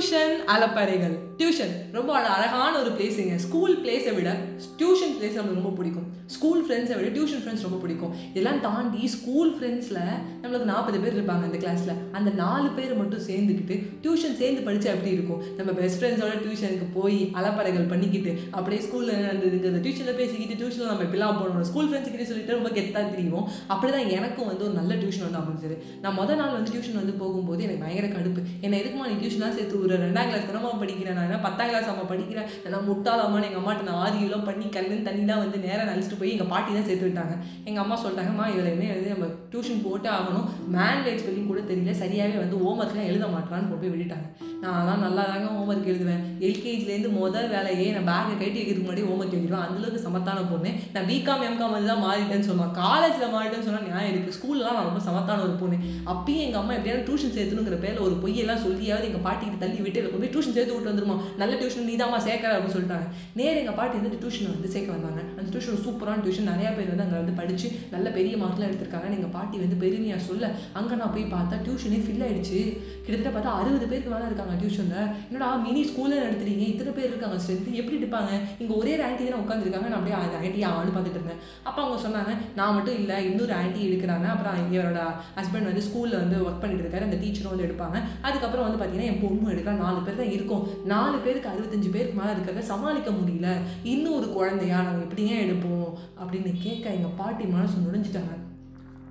Tuition அலப்பறைகள் tuition ரொம்ப அழகான ஒரு பிளேஸுங்க ஸ்கூல் பிளேஸை விட டியூஷன் பிளேஸ் நம்மளுக்கு ரொம்ப பிடிக்கும். ஸ்கூல் ஃப்ரெண்ட்ஸை விட டியூஷன் ஃப்ரெண்ட்ஸ் ரொம்ப பிடிக்கும். இதெல்லாம் தாண்டி ஸ்கூல் ஃப்ரெண்ட்ஸில் நம்மளுக்கு நாற்பது பேர் இருப்பாங்க அந்த கிளாஸில் அந்த நாலு பேர் மட்டும் சேர்ந்துக்கிட்டு டியூஷன் சேர்ந்து படித்தா எப்படி இருக்கும்? நம்ம பெஸ்ட் ஃப்ரெண்ட்ஸோட டியூஷனுக்கு போய் அலப்பறைகள் பண்ணிக்கிட்டு அப்படியே ஸ்கூலில் நடந்ததுங்கிறது டியூஷனில் பேசிக்கிட்டு டியூஷனில் நம்ம இப்படிலாம் போகணும் ஸ்கூல் ஃப்ரெண்ட்ஸ்கிட்ட சொல்லிட்டு ரொம்ப கெத்தாக தெரியும் அப்படி தான் எனக்கும் வந்து ஒரு நல்ல டியூஷன் வந்து அமைஞ்சது. நான் மொதல் நாள் வந்து டியூஷன் வந்து போகும்போது எனக்கு பயங்கர கடுப்பு. என்ன எதுக்குமா நீ டியூஷன்லாம் சேர்த்து ஒரு ரெண்டாம் கிளாஸ் தானமா படிக்கிறேன் நான் ஏன்னா பத்தாம் கிளாஸ் அம்மா படிக்கிறேன். நான் முட்டாளாமான்னு எங்கள் அம்மாட்ட நான் ஆரியெல்லாம் பண்ணி கண்ணு தண்ணிலாம் வந்து நேராக நினச்சிட்டு போய் எங்கள் பாட்டி தான் சேர்த்து விட்டாங்க. எங்கள் அம்மா சொல்லிட்டாங்கம்மா இவரையுமே வந்து நம்ம டியூஷன் போட்டு ஆகணும். மேன் லைட் ஸ்பெல்லிங் கூட தெரியல. சரியாகவே வந்து ஹோம்ஒர்க்லாம் எழுத மாட்டான்னு போய் விட்டுட்டாங்க. நான்லாம் நல்லா தாங்க ஹோம்ஒர்க் எழுதுவேன். எல்கேஜிலேருந்து முதல் வேலையே நான் பேக்கை கட்டி வைக்கிறதுக்கு முன்னாடி ஹோம்ஒர்க் எழுதிடுவேன். அந்தளவுக்கு சமத்தான பொண்ணு. நான் பிகாம் எம்காம் வந்து தான் மாறிட்டேன்னு சொல்லுவான் காலேஜில் மாறிட்டேன்னு சொன்னால் நியாயம் இருக்குது ஸ்கூல்லாம் நான் ரொம்ப சமத்தான ஒரு பொண்ணு. அப்பயும் எங்கள் அம்மா எப்படியாவது டியூஷன் சேர்த்துணுங்கிற பேரில் ஒரு பொய்யெல்லாம் சொல்லியாவது எங்கள் பாட்டிக்கு தள்ளி விட்டு எனக்கு போய் டியூஷன் சேர்த்து விட்டு வந்துருமா நல்ல டியூஷன் நீ தான் சேர்க்கற அப்படின்னு சொல்லிட்டாங்க. நேர் எங்கள் பாட்டி வந்து டியூஷன் வந்து சேர்க்க வந்தாங்க. அந்த டியூஷன் சூப்பரான டியூஷன் நிறையா பேர் வந்து அங்கே வந்து படித்து நல்ல பெரிய மார்க்லாம் எடுத்திருக்காங்க எங்கள் பாட்டி வந்து பெருமையாக சொல்ல அங்கே நான் போய் பார்த்தா டியூஷனே ஃபில் ஆகிடுச்சு கிட்டத்தட்ட பார்த்தா அறுபது பேருக்கு மேலே இருக்காங்க டியூஷனில் என்னடா மினி ஸ்கூலில் நடத்துறீங்க. இத்தனை பேர் இருக்காங்க. ஸ்ட்ரென்த்து எப்படி எடுப்பாங்க? இங்கே ஒரே ஒரு ஆண்டி தான் உட்காந்துருக்காங்க நான் அப்படியே அந்த ஆண்டி ஆன்னு பார்த்துட்டு இருந்தேன். அப்போ அவங்க சொன்னாங்க நான் மட்டும் இல்லை இன்னொரு ஆண்டி எடுக்கிறாங்க. அப்புறம் இவரோட ஹஸ்பண்ட் வந்து ஸ்கூலில் வந்து ஒர்க் பண்ணிட்டு இருக்காரு. அந்த டீச்சரும் வந்து எடுப்பாங்க. அதுக்கப்புறம் வந்து பார்த்தீங்கன்னா என் பொண்ணும் எடுக்கிறா நாலு பேர் தான் இருக்கும். நாலு பேருக்கு அறுபத்தஞ்சு பேருக்கு மேலே இருக்கிறத சமாளிக்க முடியல. இன்னும் ஒரு குழந்தையா நாங்கள் எப்படிங்க எடுப்போம் அப்படின்னு கேட்க எங்கள் பாட்டி மனசு நுழைஞ்சிட்டாங்க.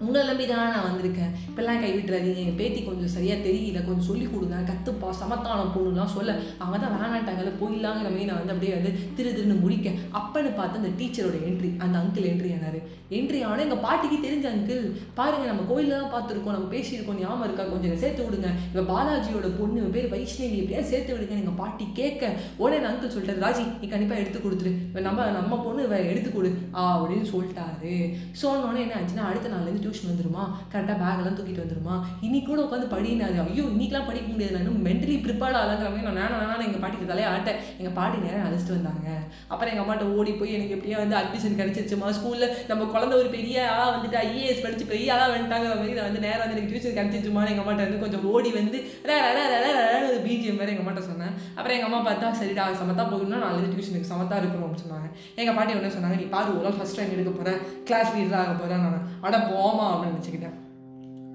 உங்களை நம்பி தானே நான் வந்திருக்கேன். இப்பெல்லாம் கைவிட்டுறாதீங்க. என் பேத்தி கொஞ்சம் சரியாக தெரியல. கொஞ்சம் சொல்லி கொடுங்க. கற்றுப்பா சமத்தானம் பொண்ணுலாம் சொல்ல. அவங்க தான் வேணாட்டாங்கல்ல போயிடலாங்கிற மாதிரி நான் வந்து அப்படியே வந்து திரு திருன்னு முடிக்க அப்பன்னு பார்த்து அந்த டீச்சரோட என்ட்ரி அந்த அங்கிள் என்ட்ரி ஆனார் என்ட்ரி ஆனால் எங்கள் பாட்டிக்கு தெரிஞ்ச அங்கிள் பாருங்க நம்ம கோயிலில் தான் பார்த்துருக்கோம். நம்ம பேசியிருக்கோம். ஞாபகம் இருக்கா? கொஞ்சம் சேர்த்து விடுங்க. இப்போ பாலாஜியோட பொண்ணு. பேர் வைஷ்ணவி. எப்படியா சேர்த்து விடுங்க எங்கள் பாட்டி கேட்க. உடனே அந்த அங்கிள் சொல்லிட்டாரு ராஜி நீ கண்டிப்பாக எடுத்து கொடுத்துரு. நம்ம நம்ம பொண்ணு எடுத்து கொடு. ஆ அப்படின்னு சொல்லிட்டாரு. சொன்னோன்னே என்ன ஆச்சுன்னா அடுத்த நாள்லேருந்து டியூஷன் வந்துருமா? கரெக்டாக பேக்கெல்லாம் தூக்கிட்டு வந்துருமா? இன்னைக்கு கூட உட்காந்து படினாது. ஐயோ இன்னைக்கெலாம் படிக்க முடியாது. நான் இன்னும் மென்டலி ப்ரிப்பேர்ட் ஆகலாங்கிற மாதிரி நான் வேணாம் நானும் எங்கள் பாட்டிக்கு தலையே ஆட்டேன் எங்கள் பாட்டி நேரம் அழைச்சிட்டு வந்தாங்க. அப்புறம் எங்கள் அம்மாட்ட ஓடி போய் எனக்கு எப்படியா வந்து அட்மிஷன் கிடச்சிருச்சுமா? ஸ்கூலில் நம்ம குழந்த ஒரு பெரிய ஆளாக வந்துட்டு. ஐஏஎஸ் படிச்சு பெரிய ஆளாக வந்துட்டாங்க மாதிரி நான் வந்து நேரம் வந்து எனக்கு டியூஷன் கிடச்சிருச்சுமா எங்கள் அம்மாட்ட வந்து கொஞ்சம் ஓடி வந்து ரே, ரே, ரே, ரே, ரே, ரே, ஒரு பிஜிஎம் மாதிரி எங்கள் அம்மாட்ட சொன்னேன். அப்புறம் எங்கள் அம்மா பார்த்தா சரிடா சமத்தா போகணும்னா நாலு டியூஷனுக்கு சமத்தா இருக்கணும் அப்படின்னு சொன்னாங்க. எங்கள் பாட்டி என்ன சொன்னாங்க நீ பாரு ஒரு நாள் ஃபஸ்ட் டைம் எடுக்க போகிறேன் கிளாஸ் லீடராக ஆக போகிறேன் நான் அட போம் அப்படின்னு நினச்சிக்கிட்டேன்.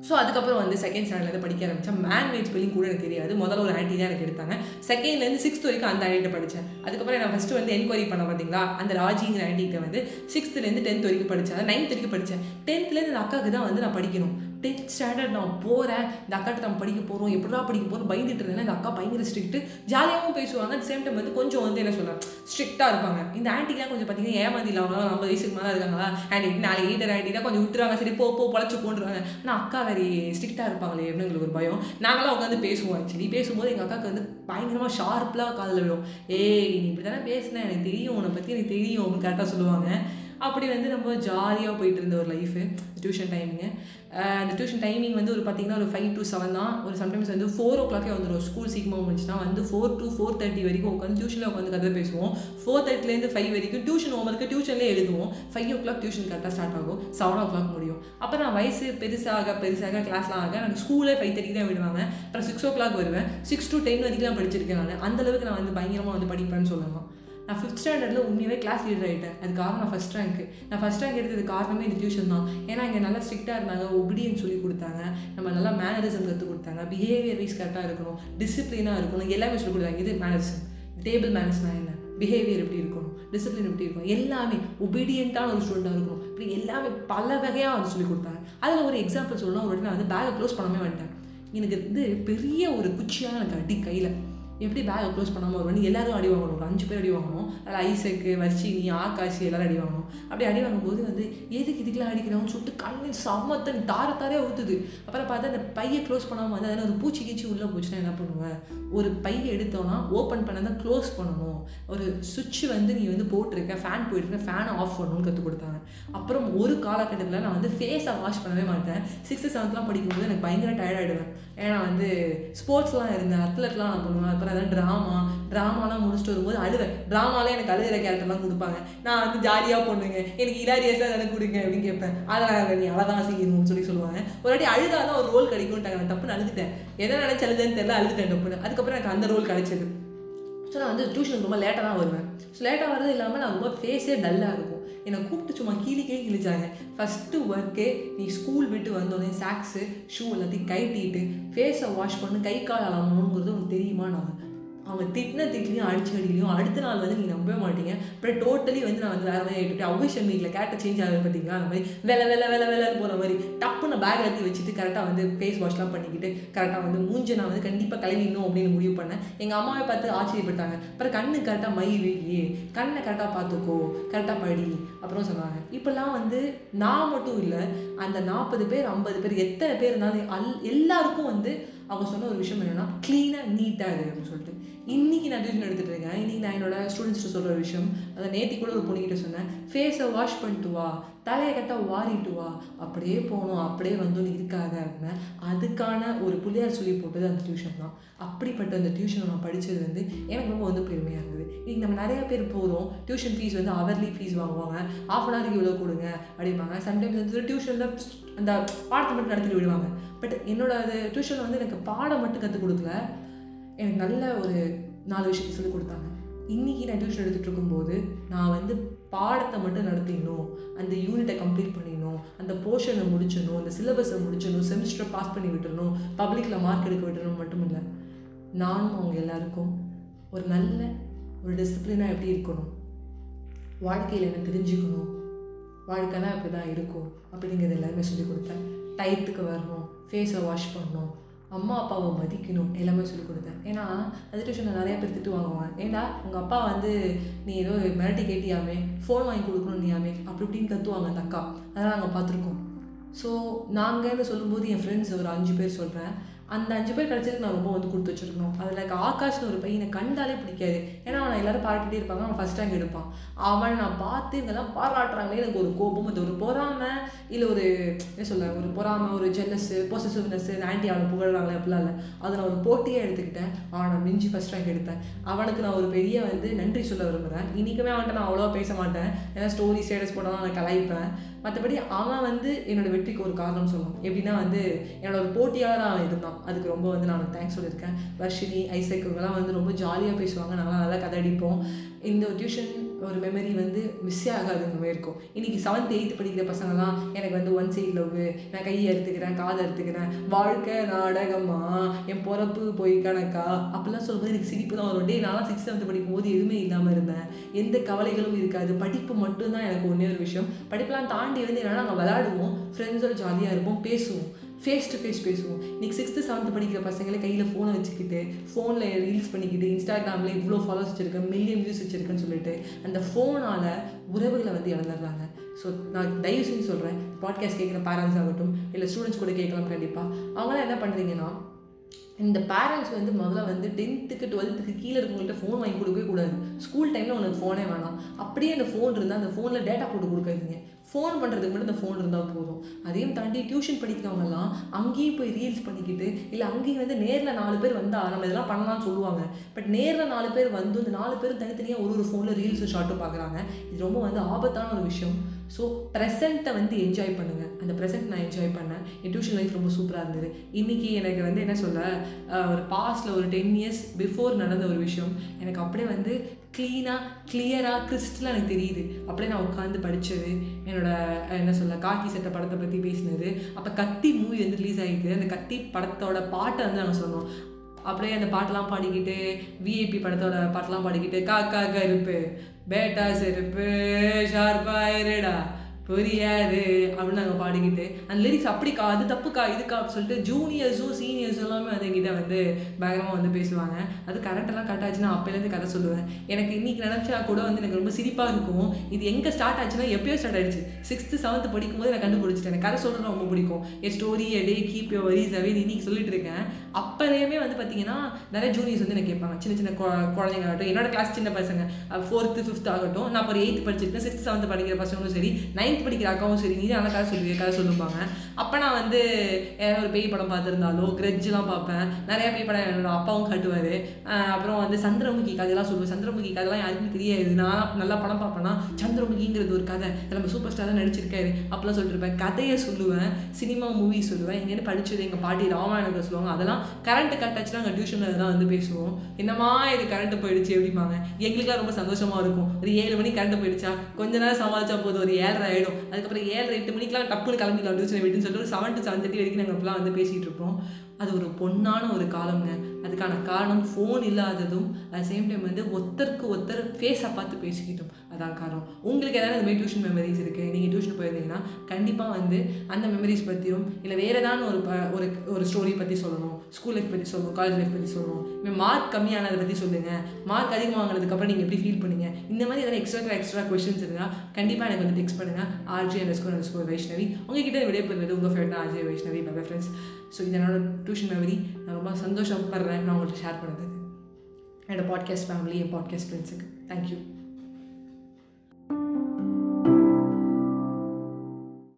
ஸோ அதுக்கப்புறம் வந்து செகண்ட் ஸ்டாண்டர்ட்லேருந்து படிக்க ஆரம்பித்தேன் மேன் மேட் ஸ்பெல்லிங் கூட எனக்கு தெரியாது. முதல்ல ஒரு ஆண்டி தான் எனக்கு எடுத்தாங்க. செகண்ட்லேருந்து சிக்ஸ்த் வரைக்கும் அந்த ஆண்டிகிட்ட படித்தேன் அதுக்கப்புறம் நான் ஃபஸ்ட்டு வந்து என்கொயரி பண்ண பார்த்தீங்களா அந்த ராஜிங்கிற ஆண்டிகிட்ட வந்து சிக்ஸ்த்துலேருந்து டென்த் வரைக்கும் படித்தேன் நைன்த் வரைக்கும் படித்தேன் டென்த்லேருந்து அந்த அக்காவுக்கு தான் வந்து நான் படிக்கணும். டென்த் ஸ்டாண்டர்ட் நான் போகிறேன் இந்த அக்காட்ட நம்ம படிக்க போகிறோம் எப்படா படிக்க போகிறோம் பயந்துட்டு இருந்தேன். இந்த அக்கா பயங்கர ஸ்ட்ரிக்ட் ஜாலியாகவும் பேசுவாங்க. அட் சேம் டைம் வந்து கொஞ்சம் வந்து என்ன சொல்கிறேன் ஸ்ட்ரிக்டாக இருப்பாங்க. இந்த ஆண்டிலாம் கொஞ்சம் பார்த்தீங்கன்னா ஏமாந்தில இல்லாமல் நம்ம வயசுக்கு மேலே இருக்காங்களா? ஆண்டி நாளைக்கு ஈட்டர் ஆண்டினா கொஞ்சம் விட்டுருவாங்க சரி போ போ பொழைச்சு போன்றாங்க. ஆனால் அக்கா வேறு ஸ்ட்ரிக்டாக இருப்பாங்களே அப்படின்னு எங்களுக்கு ஒரு பயம். நாங்களாம் உட்காந்து பேசுவோம் ஆக்சுவலி பேசும்போது எங்கள் அக்காவுக்கு வந்து பயங்கரமாக ஷார்ப்லாம் காதில் விடும் ஏய் நீ இப்படி தானே பேசினேன் எனக்கு தெரியும். உன்னை பற்றி எனக்கு தெரியும் அப்படின்னு கரெக்டாக சொல்லுவாங்க. அப்படி வந்து நம்ம ஜாலியாக போயிட்டு இருந்த ஒரு லைஃபு டியூஷன் டைமிங்கு அந்த டியூஷன் டைமிங் வந்து ஒரு பார்த்தீங்கன்னா ஒரு ஃபைவ் டு செவன் தான். ஒரு சம்டைம்ஸ் வந்து ஃபோர் ஓ கிளாக்கே வந்துடும் ஸ்கூல் சீக்கிரமாக முடிச்சுன்னா வந்து ஃபோர் டு ஃபோர் தேர்ட்டி வரைக்கும் உட்காந்து டியூஷனில் உட்காந்து கதை பேசுவோம். ஃபோர் தேர்ட்டிலேருந்து ஃபைவ் வரைக்கும் டியூஷன் ஹோம்ஒர்க்கு டியூஷன்லேயே எழுதுவோம். ஃபைவ் ஓ கிளாக் டியூஷன் கரெக்டாக ஸ்டார்ட் ஆகும். செவன் ஓ கிளாக் முடியும். அப்புறம் நான் வயசு பெருசாக பெருசாக கிளாஸ்லாம் ஆக எனக்கு ஸ்கூலே ஃபைவ் தேர்ட்டி தான் விடுவாங்க. அப்புறம் சிக்ஸ் ஓ கிளாக் வருவேன். சிக்ஸ் டு டென் வரைக்கும் நான் படிச்சிருக்கேன் நான். அந்தளவுக்கு நான் வந்து பயங்கரமாக வந்து படிப்பேன்னு சொல்லலாம். நான் ஃபிஃப்த் ஸ்டாண்டர்டில் உண்மையாகவே கிளாஸ் லீடர் ஆகிட்டேன் அது காரணம் நான் ஃபஸ்ட் ரேங்க் நான் ஃபஸ்ட் ரேங்க் எடுத்தது காரணமே இந்த டியூஷன் தான். ஏன்னா இங்கே நல்லா ஸ்ட்ரிக்டாக இருந்தாங்க ஒபிடியன் சொல்லி கொடுத்தாங்க. நம்ம நல்லா மேனரிசம் கற்றுக் கொடுத்தாங்க. பிஹேவியர் வைஸ் கரெக்டாக இருக்கணும். டிசிப்ளினாக இருக்கணும். எல்லாமே சொல்லி கொடுத்தாங்க. இது மேனரிசம் டேபிள் மேனர்ஸ்னால் என்ன? பிஹேவியர் எப்படி இருக்கணும்? டிசிப்ளின் எப்படி இருக்கும் எல்லாமே ஒபீடியண்ட்டான ஒரு ஸ்டூடெண்ட்டாக இருக்கணும். இப்படி எல்லாமே பல வகையாக வந்து சொல்லி கொடுத்தாங்க. அதில் ஒரு எக்ஸாம்பிள் சொல்லணும் ஒரு நான் வந்து பேக்கை க்ளோஸ் பண்ணாமே வந்துட்டேன். எனக்கு வந்து பெரிய ஒரு குச்சியாக எனக்கு அடி கையில். எப்படி பேக்கை க்ளோஸ் பண்ணாமல் வருவாங்க எல்லாரும் அடி வாங்கணும். ஒரு அஞ்சு பேர் அடி வாங்கணும். அதில் ஐசக்கு வர்ஷினி ஆகாஷி எல்லாரும் அடி வாங்கணும். அப்படி அடி வாங்கும்போது வந்து எதுக்கு இதுக்கெல்லாம் அடிக்கிறாங்கன்னு சொல்லிட்டு கண்ணு சமத்தன் தார தாரே ஊற்றுது அப்புறம் பார்த்தா அந்த பையை க்ளோஸ் பண்ணாமல் வந்து அதில் ஒரு பூச்சி கீச்சி உள்ளே போச்சுன்னா என்ன பண்ணுவேன் ஒரு பையை எடுத்தோன்னா ஓப்பன் பண்ண தான் க்ளோஸ் பண்ணணும். ஒரு சுவிட்ச் வந்து நீ வந்து போட்டிருக்க ஃபேன் போயிட்டுருக்க ஃபேனை ஆஃப் பண்ணணும்னு கற்றுக் கொடுத்தாங்க. அப்புறம் ஒரு காலகட்டத்தில் நான் வந்து ஃபேஸை வாஷ் பண்ணவே மாட்டேன். சிக்ஸ்த்து செவன்த்லாம் படிக்கும்போது எனக்கு பயங்கர டயர்டாகிடுவேன் ஏன்னா வந்து ஸ்போர்ட்ஸ்லாம் இருந்தேன் அத்லெட்லாம் நான் பண்ணுவேன். அப்புறம் எதாவது அதான் ட்ராமா ட்ராமாலாம் முடிச்சுட்டு வரும்போது அழுவேன். ட்ராமாலாம் எனக்கு அழுகிற கேரக்டர்லாம் கொடுப்பாங்க. நான் வந்து ஜாலியாக பொண்ணுங்க. எனக்கு இலாரியஸாக எனக்கு கொடுங்க அப்படின்னு கேட்பேன். அதெல்லாம் நீ அழகாக செய்யணும்னு சொல்லி சொல்லுவாங்க. ஒரு வாட்டி அழுதாதான் ஒரு ரோல் கிடைக்கும்ட்டாங்க நான் தப்புன்னு அழுதுட்டேன். எதை நினச்சி அழுதுன்னு தெரியல அழுதுட்டேன் தப்புன்னு அதுக்கப்புறம் எனக்கு அந்த ரோல் கிடைச்சது. ஸோ நான் வந்து டியூஷனுக்கு ரொம்ப லேட்டாக தான் வருவேன். ஸோ லேட்டாக வரது இல்லாமல் நான் ரொம்ப ஃபேஸே டல்லாக இருக்கும். என்னை கூப்பிட்டு சும்மா கீழே கிழிச்சாங்க. ஃபஸ்ட்டு ஒர்க்கே நீ ஸ்கூல் விட்டு வந்தோடனே சாக்ஸு ஷூ எல்லாத்தையும் கைட்டிட்டு ஃபேஸை வாஷ் பண்ணு கை கால் அலம்பணுங்கிறது உனக்கு தெரியுமா நான் அவங்க திட்டின திட்டிலையும் அடிச்சு அடிலையும் அடுத்த நாள் வந்து நீங்கள் நம்பவே மாட்டீங்க. அப்புறம் டோட்டலி வந்து நான் வந்து வேறு மாதிரி ஆகிட்டு அவிஷன் வீக்கில் கேட்ட சேஞ்ச் ஆகுது பார்த்தீங்களா அந்த மாதிரி வெலை வெலை வெலை வெலைன்னு போகிற மாதிரி டப்புன்னு பேக் எடுத்து வச்சுட்டு கரெக்டாக வந்து ஃபேஸ் வாஷ்லாம் பண்ணிக்கிட்டு கரெக்டாக வந்து மூஞ்சை நான் வந்து கண்டிப்பாக கழுவிடணும் அப்படின்னு முடிவு பண்ணேன். எங்கள் அம்மாவை பார்த்து ஆச்சரியப்பட்டாங்க அப்புறம் கண்ணு கரெக்டாக மை வைக்கி கண்ணை கரெக்டாக பார்த்துக்கோ கரெக்டாக படி அப்புறம் சொன்னாங்க. இப்போல்லாம் வந்து நான் மட்டும் இல்லை அந்த நாற்பது பேர் ஐம்பது பேர் எத்தனை பேர் இருந்தாலும் அல் எல்லாருக்கும் வந்து அவங்க சொன்ன ஒரு விஷயம் என்னன்னா க்ளீனாக நீட்டாக இரு அப்படின்னு சொல்லிட்டு. இன்னைக்கு நான் டியூஷன் எடுத்துட்டு இருக்கேன். இன்னைக்கு நான் என்னோட ஸ்டூடெண்ட்ஸ்ட்டு சொல்கிற விஷயம். அதை நேத்தி கூட ஒரு பொண்ணுக்கிட்ட சொன்னேன். ஃபேஸை வாஷ் பண்ணிட்டு வா. தலையை கட்ட வாரிட்டு வா. அப்படியே போகணும் அப்படியே வந்து இருக்காத அப்படின்னா அதுக்கான ஒரு புள்ளியார் சொல்லி போட்டது அந்த டியூஷன் தான். அப்படிப்பட்ட அந்த டியூஷனை நான் படித்தது வந்து எனக்கு ரொம்ப வந்து பெருமையாக இருந்தது. இன்னைக்கு நம்ம நிறைய பேர் போகிறோம் டியூஷன் ஃபீஸ் வந்து அவர்லி ஃபீஸ் வாங்குவாங்க. ஆஃப் அன் ஹவருக்கு இவ்வளோ கொடுங்க அப்படிம்பாங்க. சம்டைம்ஸ் வந்து டியூஷனில் அந்த பாடத்தை மட்டும் நடத்திட்டு விடுவாங்க. பட் என்னோட அது டியூஷனில் வந்து எனக்கு பாடம் மட்டும் கற்றுக் கொடுக்கல. எனக்கு நல்ல ஒரு நாலு விஷயத்தை சொல்லி கொடுத்தாங்க. இன்றைக்கி நான் டியூஷன் எடுத்துகிட்டு இருக்கும்போது நான் வந்து பாடத்தை மட்டும் நடத்திடணும் அந்த யூனிட்டை கம்ப்ளீட் பண்ணிடணும் அந்த போர்ஷனை முடிச்சிடணும் அந்த சிலபஸை முடிச்சிடணும் செமிஸ்டரை பாஸ் பண்ணி விட்டுறணும் பப்ளிக்கில் மார்க் எடுக்க விட்டுறணும் மட்டும் இல்லை. நானும் அவங்க எல்லாருக்கும் ஒரு நல்ல ஒரு டிசிப்ளினாக எப்படி இருக்கணும் வாழ்க்கையில் என்ன தெரிஞ்சுக்கணும் வாழ்க்கைனா இப்படி தான் இருக்கும் அப்படிங்கிறது எல்லாருமே சொல்லி கொடுத்தேன். டயத்துக்கு வரணும் ஃபேஸை வாஷ் பண்ணணும் அம்மா அப்பாவை மதிக்கணும். எல்லாமே சொல்லிக் கொடுத்தேன். ஏன்னா அது டியூஷனில் நிறைய பேர் திட்டு வாங்குவாங்க. ஏன்னா உங்கள் அப்பா வந்து நீ ஏதோ மிரட்டி கேட்டியாமே ஃபோன் வாங்கி கொடுக்கணும் நீயாமே அப்படி இப்படின்னு கத்துவாங்க அந்த அக்கா. அதெல்லாம் நாங்கள் பார்த்துருக்கோம். ஸோ நாங்கள்னு சொல்லும்போது என் ஃப்ரெண்ட்ஸ் ஒரு அஞ்சு பேர் சொல்கிறேன் அந்த அஞ்சு பேர் கிடச்சதுக்கு நான் ரொம்ப வந்து கொடுத்து வச்சிருக்கணும். அதில் எனக்கு ஆகாஷ்னு ஒரு பையனை கண்டாலே பிடிக்காது. ஏன்னா அவனை எல்லாரும் பாராட்டிட்டே இருப்பாங்க. அவன் ஃபஸ்ட் ரேங்க் எடுப்பான். அவன் நான் பார்த்து இதெல்லாம் பாராட்டுறாங்களே எனக்கு ஒரு கோபம் இது ஒரு பொறாமை இல்லை ஒரு என்ன சொல்ல ஒரு பொறாமை ஒரு ஜெல்லஸ்ஸு பொசசிவ்னஸ் ஆன்டி அவனை புகழ்றாங்களே அப்படிலாம் இல்லை. அதை நான் ஒரு போட்டியாக எடுத்துக்கிட்டேன். அவனை மிஞ்சி ஃபஸ்ட் ரேங்க் எடுத்தேன். அவனுக்கு நான் ஒரு பெரிய வந்து நன்றி சொல்ல விரும்புகிறேன் இன்றைக்குமே அவன்கிட்ட நான் அவ்வளோவா பேச மாட்டேன். ஏன்னா ஸ்டோரி ஸ்டேட்டஸ் போட்டால் நான் கலாய்ப்பேன். மற்றபடி அவன் வந்து என்னோட வெற்றிக்கு ஒரு காரணம் சொல்லலாம் எப்படின்னா வந்து என்னோட ஒரு போட்டியாளராக அவன் இருந்தான். அதுக்கு ரொம்ப வந்து நான் தேங்க்ஸ் சொல்லியிருக்கேன். வர்ஷினி ஐசக் இவங்கெல்லாம் வந்து ரொம்ப ஜாலியாக பேசுவாங்க. நல்லா நல்லா கதை அடிப்போம். இந்த டியூஷன் ஒரு மெமரி வந்து மிஸ்ஸே ஆகாதுங்க இருக்கும் இன்றைக்கி செவன்த் எயித்து படிக்கிற பசங்கலாம் எனக்கு வந்து ஒன் சைட் லவ் நான் கையை அறுத்துக்கிறேன் காதை அறுத்துக்கிறேன். வாழ்க்கை நாடகமா? என் பிறப்பு போய் கணக்கா? அப்படிலாம் சொல்லும்போது எனக்கு சிரிப்பு தான் வரும். டே நான் சிக்ஸ் செவன்த் படிக்கும் போது எதுவுமே இல்லாமல் எந்த கவலைகளும் இருக்காது. படிப்பு மட்டும்தான் எனக்கு ஒன்றே ஒரு விஷயம். படிப்பெல்லாம் தாண்டி வந்து என்னன்னா நாங்கள் விளாடுவோம் ஃப்ரெண்ட்ஸோட ஜாலியாக இருப்போம். பேசுவோம். ஃபேஸ் டு ஃபேஸ் பேசுவோம். இன்னைக்கு சிக்ஸ்த்து செவன்த் படிக்கிற பசங்களே கையில் ஃபோனை வச்சுக்கிட்டு ஃபோனில் ரீல்ஸ் பண்ணிக்கிட்டு இன்ஸ்டாகிராமில் இவ்வளோ ஃபாலோஸ் வச்சுருக்கேன் மில்லியன் வியூஸ் வச்சுருக்கேன்னு சொல்லிட்டு அந்த ஃபோனால் உறவுகளை வந்து இழந்துடுறாங்க. ஸோ நான் தயவு செஞ்சு சொல்கிறேன் பாட்காஸ்ட் கேட்குற பேரண்ட்ஸ் ஆகட்டும் இல்லை ஸ்டூடெண்ட்ஸ் கூட கேட்கலாம் கண்டிப்பாக அவங்களாம் என்ன பண்ணுறீங்கன்னா இந்த பேரண்ட்ஸ் வந்து முதல்ல வந்து டென்த்துக்கு டுவெல்த்துக்கு கீழே இருக்கவங்கள்ட்ட ஃபோன் வாங்கி கொடுக்கவே கூடாது. ஸ்கூல் டைமில் உனக்கு ஃபோனே வேணாம். அப்படியே அந்த ஃபோன் இருந்தால் அந்த ஃபோனில் டேட்டா போட்டு கொடுக்காதீங்க. ஃபோன் பண்ணுறதுக்கு மட்டும் இந்த ஃபோன் இருந்தால் போதும். அதையும் தாண்டி டியூஷன் படிக்கிறவங்கலாம் அங்கேயும் போய் ரீல்ஸ் பண்ணிக்கிட்டு இல்லை அங்கேயும் வந்து நேரில் நாலு பேர் வந்தால் நம்ம இதெல்லாம் பண்ணலாம்னு சொல்லுவாங்க. பட் நேரில் நாலு பேர் வந்து இந்த நாலு பேரும் தனித்தனியாக ஒரு ஒரு ஃபோனில் ரீல்ஸும் ஷார்ட்டும் பார்க்குறாங்க இது ரொம்ப வந்து ஆபத்தான ஒரு விஷயம். ஸோ ப்ரெசண்ட்டை வந்து என்ஜாய் பண்ணுங்கள் அந்த ப்ரெசென்ட் நான் என்ஜாய் பண்ணேன். என் டியூஷன் லைஃப் ரொம்ப சூப்பராக இருந்தது. இன்றைக்கி எனக்கு வந்து என்ன சொல்ல ஒரு பாஸ்டில் ஒரு டென் இயர்ஸ் பிஃபோர் நடந்த ஒரு விஷயம். எனக்கு அப்படியே வந்து க்ளீனாக கிளியராக கிறிஸ்டலாக எனக்கு தெரியுது. அப்படியே நான் உட்காந்து படித்தது என்னோட என்ன சொல்ல காக்கி சட்டை படத்தை பற்றி பேசினது. அப்போ கத்தி மூவி வந்து ரிலீஸ் ஆகிட்டு அந்த கத்தி படத்தோட பாட்டை வந்து நாங்கள் சொன்னோம். அப்படியே அந்த பாட்டெல்லாம் பாடிக்கிட்டு விஐபி படத்தோட பாட்டெல்லாம் பாடிக்கிட்டு காக்கா கருப்பு பேட்டா செருப்பு ஷார்பாயிருடா புரியாது அப்படின்னு நாங்கள் பாடிக்கிட்டு அந்த லிரிக்ஸ் அப்படிக்கா அது தப்புக்கா இதுக்கா அப்படின்னு சொல்லிட்டு ஜூனியர்ஸும் சீனியர்ஸும் எல்லாமே வந்து எங்கிட்ட வந்து பயங்கரமாக வந்து பேசுவாங்க. அது கரெக்டெல்லாம் கரெக்ட் ஆச்சுன்னா அப்போலேருந்து கதை சொல்லுவேன். எனக்கு இன்றைக்கி நினச்சா கூட வந்து எனக்கு ரொம்ப சிரிப்பாக இருக்கும். இது எங்கே ஸ்டார்ட் ஆச்சுன்னா எப்பயோ ஸ்டார்ட் ஆயிடுச்சு. சிக்ஸ்த்து செவன்த்து படிக்கும் போது நான் கண்டுபிடிச்சிட்டேன். எனக்கு கதை சொல்கிறது ரொம்ப பிடிக்கும். என் story a day keep your worries away இன்னைக்கு சொல்லிட்டு இருக்கேன் அப்போலேயுமே வந்து பார்த்தீங்கன்னா நிறைய ஜூனியர்ஸ் வந்து எனக்கு கேட்பாங்க. சின்ன சின்ன குழந்தைங்க ஆகட்டும் என்னோட கிளாஸ் சின்ன பசங்க. ஃபோர்த்து ஃபிஃப்த் ஆகட்டும். நான் ஒரு எயித்து படிச்சிருக்கேன். சிக்ஸ்த் செவன்த் படிக்கிற பசங்களும் சரி நைன்த் நைன்த் படிக்கிற அக்காவும் சரி நீ நல்லா கதை சொல்லுவீங்க கதை சொல்லுவாங்க அப்போ நான் வந்து ஏதாவது ஒரு பேய் படம் பார்த்துருந்தாலோ கிரெட்ஜ்லாம் பார்ப்பேன். நிறைய பேய் படம் என்னோட அப்பாவும் காட்டுவார். அப்புறம் வந்து சந்திரமுகி கதையெல்லாம் சொல்லுவேன். சந்திரமுகி கதைலாம் யாருக்கும் தெரியாது. நான் நல்லா படம் பார்ப்பேன்னா சந்திரமுகிங்கிறது ஒரு கதை. நம்ம சூப்பர் ஸ்டார் தான் நடிச்சிருக்காரு அப்போலாம் சொல்லிட்டு கதையை சொல்லுவேன் சினிமா மூவி சொல்லுவேன். எங்கேருந்து படிச்சது எங்கள் பாட்டி ராமாயணத்தை சொல்லுவாங்க. அதெல்லாம் கரண்ட் கட் ஆச்சுன்னா நாங்கள் டியூஷனில் அதெல்லாம் வந்து பேசுவோம். என்னம்மா இது கரண்ட் போயிடுச்சு எப்படிம்பாங்க எங்களுக்கெல்லாம் ரொம்ப சந்தோஷமா இருக்கும். ஒரு ஏழு மணிக்கு கரண்ட் போயிடுச்சா? கொஞ்ச நேரம் சமாளிச்சா போதும். ஒரு ஏழரை ஆகிடும் அதுக்கப்புறம் ஏழரை எட்டு மணிக்கெலாம் டப்புன்னு கிளம்பிக்கலாம் டியூஷன் வீட்டுன்னு சொல்லிட்டு ஒரு செவன் டு செவன் தேர்ட்டி வரைக்கும் நாங்கள் அப்போலாம் வந்து பேசிகிட்டு இருப்போம். அது ஒரு பொன்னான ஒரு காலம்ங்க. அதுக்கான காரணம் ஃபோன் இல்லாததும் அட் சேம் டைம் வந்து ஒருத்தருக்கு ஒருத்தர் ஃபேஸை பார்த்து பேசிக்கிட்டோம். அதான் காரணம். உங்களுக்கு எதாவது இந்த மாதிரி டியூஷன் மெமரிஸ் இருக்குது நீங்கள் டியூஷன் போயிருந்தீங்கன்னா கண்டிப்பாக வந்து அந்த மெமரிஸ் பற்றியும் இல்லை வேறு ஏதாவது ஒரு ப- ஒரு ஒரு ஸ்டோரி பற்றி சொல்லணும். ஸ்கூல் லைஃப் பற்றி சொல்லணும் காலேஜ் லைஃப் பற்றி சொல்லணும். இப்போ மார்க் கம்மியானதை பற்றி சொல்லுங்கள் மார்க் அதிகமாக வாங்கினதுக்கப்புறம் நீங்கள் எப்படி ஃபீல் பண்ணுங்கள் இந்த மாதிரி எதாவது எக்ஸ்ட்ரா எக்ஸ்ட்ரா கொஷின்ஸ் இருந்தால் கண்டிப்பாக எனக்கு வந்து டெக்ஸ்ட் பண்ணுங்கள் RJ underscore score Vaishnavi உங்ககிட்ட விடைபெறுவது உங்கள் favourite RJ Vaishnavi bye friends so இது என்னோட டியூஷன் மெமரி நான் ரொம்ப சந்தோஷப்படுறேன் நான் உங்கள்கிட்ட ஷேர் பண்ணுறது என்னோட பாட்காஸ்ட் ஃபேமிலி என் பாட்காஸ்ட் ஃப்ரெண்ட்ஸுக்கு தேங்க்யூ